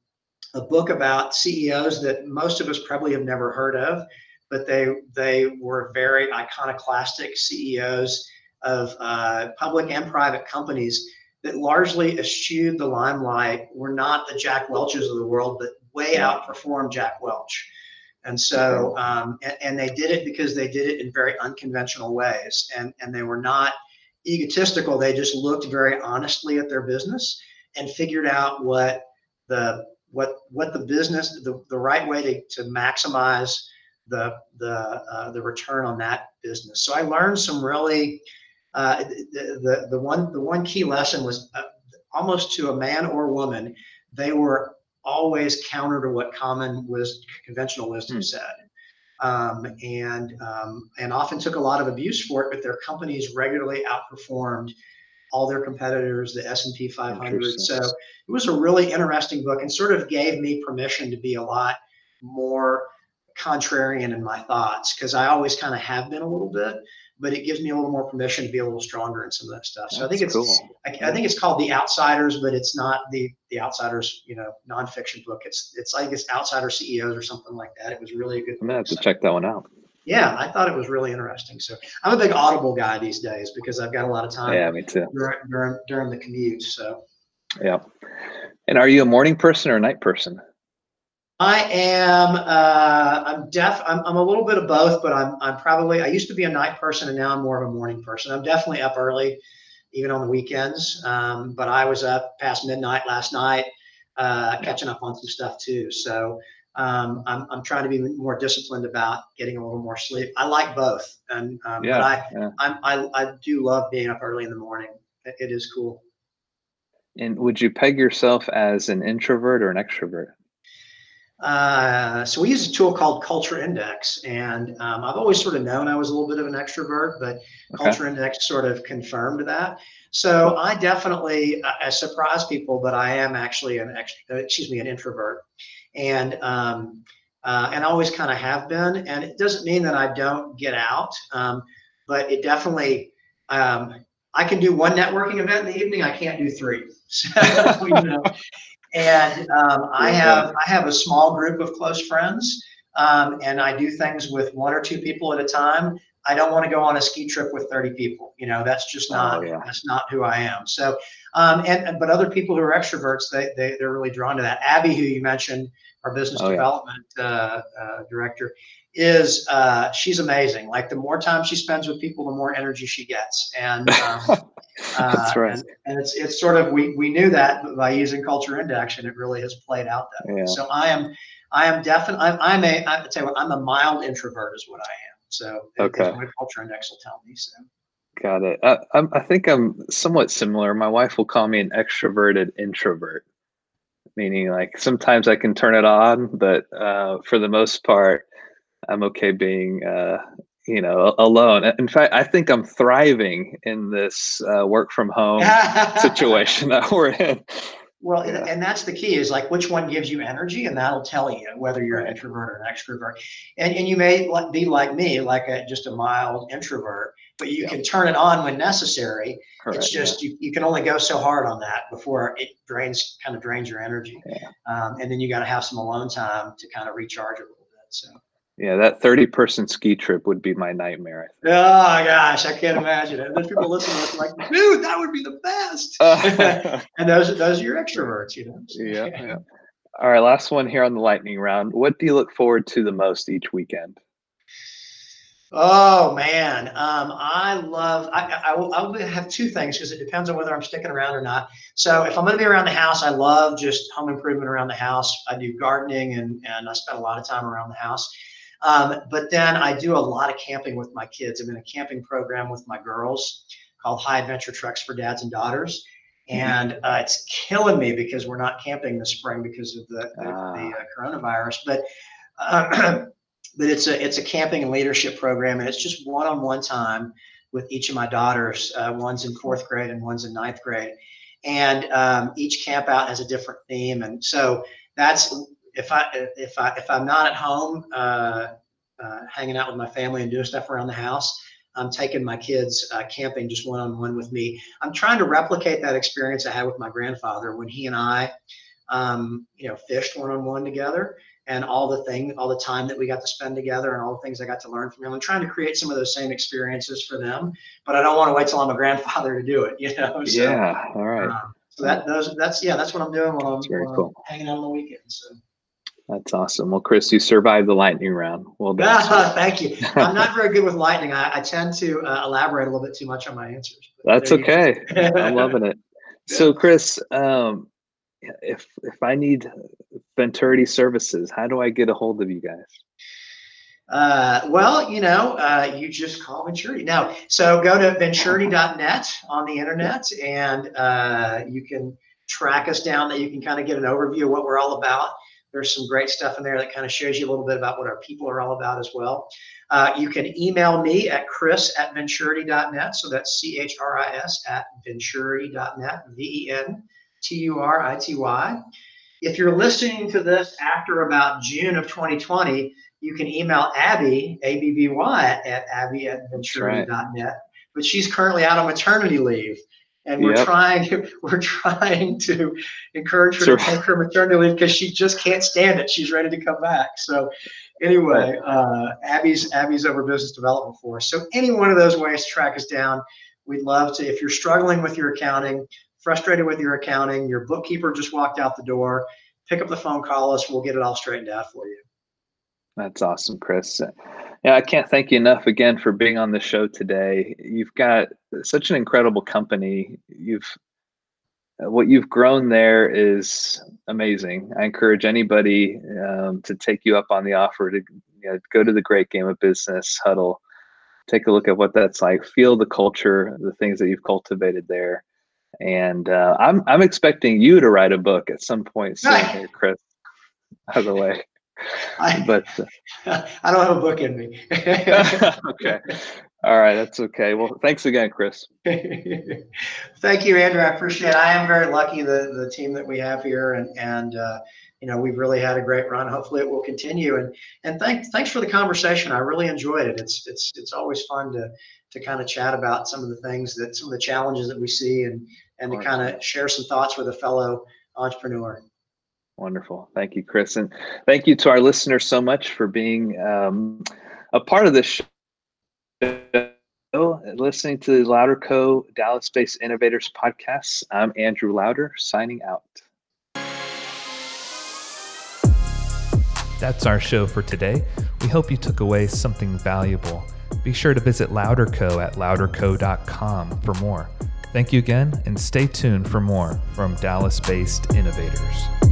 Speaker 2: a book about CEOs that most of us probably have never heard of but they they were very iconoclastic CEOs of uh, public and private companies that largely eschewed the limelight. Were not the Jack Welches of the world, but way outperformed Jack Welch. And so, um, and, and, they did it because they did it in very unconventional ways, and and they were not egotistical. They just looked very honestly at their business and figured out what the what what the business the, the right way to, to maximize the the uh, the return on that business. So I learned some really uh, the, the the one the one key lesson was uh, almost to a man or woman they were always counter to what common was conventional wisdom hmm. said. Um, and um, and often took a lot of abuse for it, but their companies regularly outperformed all their competitors, the S&P 500. So it was a really interesting book and sort of gave me permission to be a lot more contrarian in my thoughts because I always kind of have been a little bit, but it gives me a little more permission to be a little stronger in some of that stuff. So That's I think it's cool. I, I, think it's called The Outsiders, but it's not the the Outsiders, you know, nonfiction book. It's it's like it's Outsider CEOs or something like that. It was really a good.
Speaker 1: I'm gonna have to check that one out.
Speaker 2: Yeah, I thought it was really interesting. So I'm a big Audible guy these days because I've got a lot of time.
Speaker 1: Yeah, me too.
Speaker 2: During during, during the commute. So.
Speaker 1: Yeah. And are you a morning person or a night person?
Speaker 2: I am. Uh, I'm deaf. I'm, I'm a little bit of both, but I'm. I'm probably. I used to be a night person, and now I'm more of a morning person. I'm definitely up early, even on the weekends. Um, but I was up past midnight last night, uh, catching up on some stuff too. So um, I'm. I'm trying to be more disciplined about getting a little more sleep. I like both, and um, yeah, but I, yeah. I'm, I. I do love being up early in the morning. it, it is cool.
Speaker 1: And would you peg yourself as an introvert or an extrovert?
Speaker 2: Uh, so we use a tool called Culture Index, and um, I've always sort of known I was a little bit of an extrovert, but okay. Culture Index sort of confirmed that. So I definitely I surprise people, but I am actually an extra, uh, excuse me, an introvert, and um, uh, and always kind of have been. And it doesn't mean that I don't get out, um, but it definitely um, I can do one networking event in the evening. I can't do three. <laughs> So, you know, and um, I have I have a small group of close friends, um, and I do things with one or two people at a time. I don't want to go on a ski trip with 30 people. You know, that's just oh, not oh, yeah. that's not who I am. So, um, and but other people who are extroverts, they, they they're really drawn to that. Abby, who you mentioned, our business oh, development yeah. uh, uh, director, is uh, she's amazing. Like the more time she spends with people, the more energy she gets. And um, <laughs> that's uh, right. And, and, it's it's sort of we we knew that but by using culture index, and it really has played out that way. So I am I am definitely I'm, I'm a I tell you what I'm a mild introvert is what I am. So okay, my culture index will tell me so.
Speaker 1: Got it. I, I think I'm somewhat similar. My wife will call me an extroverted introvert, meaning like sometimes I can turn it on, but uh, for the most part, I'm okay being, uh, you know, alone. In fact, I think I'm thriving in this uh, work from home <laughs> situation that we're in.
Speaker 2: Well, yeah. and that's the key is like which one gives you energy, and that'll tell you whether you're an introvert or an extrovert. And and you may be like me, like a, just a mild introvert, but you can turn it on when necessary. Correct, it's just yeah. you, you can only go so hard on that before it drains kind of drains your energy, yeah. um, and then you got to have some alone time to kind of recharge a little bit. So.
Speaker 1: Yeah, that 30 person ski trip would be my nightmare.
Speaker 2: Oh gosh, I can't imagine it. There's people listening to like, dude, that would be the best. <laughs> <laughs> and those those are your extroverts, you know.
Speaker 1: So, yeah, yeah. All right, last one here on the lightning round. What do you look forward to the most each weekend?
Speaker 2: Oh man, um, I love. I, I, will, I will have two things because it depends on whether I'm sticking around or not. So if I'm going to be around the house, I love just home improvement around the house. I do gardening and and I spend a lot of time around the house. Um, but then I do a lot of camping with my kids. I'm in a camping program with my girls called High Adventure Treks for Dads and Daughters. Mm-hmm. And uh, it's killing me because we're not camping this spring because of the, the, ah. the uh, coronavirus. But uh, <clears throat> but it's a it's a camping and leadership program, and it's just one-on-one time with each of my daughters. Uh, one's in fourth grade and one's in ninth grade, and um, each camp out has a different theme. And so that's if I if I if I'm not at home uh, uh, hanging out with my family and doing stuff around the house, I'm taking my kids uh, camping just one on one with me. I'm trying to replicate that experience I had with my grandfather when he and I, um, you know, fished one on one together and all the thing, all the time that we got to spend together and all the things I got to learn from him. I'm trying to create some of those same experiences for them, but I don't want to wait till I'm a grandfather to do it, <laughs> you know?
Speaker 1: So, yeah. All right.
Speaker 2: Um, so that those that's yeah, that's what I'm doing when I'm, when cool. I'm hanging out on the weekends. So.
Speaker 1: That's awesome. Well, Chris, you survived the lightning round. Well done. <laughs>
Speaker 2: Thank you. I'm not very good with lightning. I, I tend to uh, elaborate a little bit too much on my answers.
Speaker 1: That's okay. I'm loving it. <laughs> So, Chris, um, if if I need Venturity services, how do I get a hold of you guys?
Speaker 2: Uh, well, you know, uh, you just call Venturity. Now, so go to venturity.net on the internet and uh, you can track us down that you can kind of get an overview of what we're all about. There's some great stuff in there that kind of shows you a little bit about what our people are all about as well. Uh, you can email me at chris at venturity.net. So that's C H R I S at venturity.net, V E N T U R I T Y. If you're listening to this after about June of 2020, you can email Abby, A B B Y, at abby at venturity.net. Right. But she's currently out on maternity leave and we're yep. trying <laughs> we're trying to encourage her sure. to take her maternity leave because she just can't stand it. She's ready to come back. So anyway, uh, Abby's Abby's over business development for us. So any one of those ways to track us down, we'd love to. If you're struggling with your accounting, frustrated with your accounting, your bookkeeper just walked out the door, pick up the phone, call us. We'll get it all straightened out for you.
Speaker 1: That's awesome, Chris. Yeah, I can't thank you enough again for being on the show today. You've got such an incredible company. You've what you've grown there is amazing. I encourage anybody um, to take you up on the offer to you know, go to the Great Game of Business huddle, take a look at what that's like, feel the culture, the things that you've cultivated there, and uh, I'm I'm expecting you to write a book at some point soon, here, Chris. By the way. <laughs>
Speaker 2: I, but uh, <laughs> I don't have a book in me. <laughs>
Speaker 1: okay. All right, that's okay. Well, thanks again, Chris.
Speaker 2: Thank you, Andrew. I appreciate it. I am very lucky the the team that we have here, and and uh, you know we've really had a great run. Hopefully, it will continue. And and thanks thanks for the conversation. I really enjoyed it. It's it's it's always fun to to kind of chat about some of the things that some of the challenges that we see, and and to kind of share some thoughts with a fellow entrepreneur.
Speaker 1: Wonderful. Thank you, Chris. And thank you to our listeners so much for being um, a part of this show, listening to the Louder Co. Dallas based Innovators podcast. I'm Andrew Louder, signing out. That's our show for today. We hope you took away something valuable. Be sure to visit LouderCo at louderco.com for more. Thank you again, and stay tuned for more from Dallas based innovators.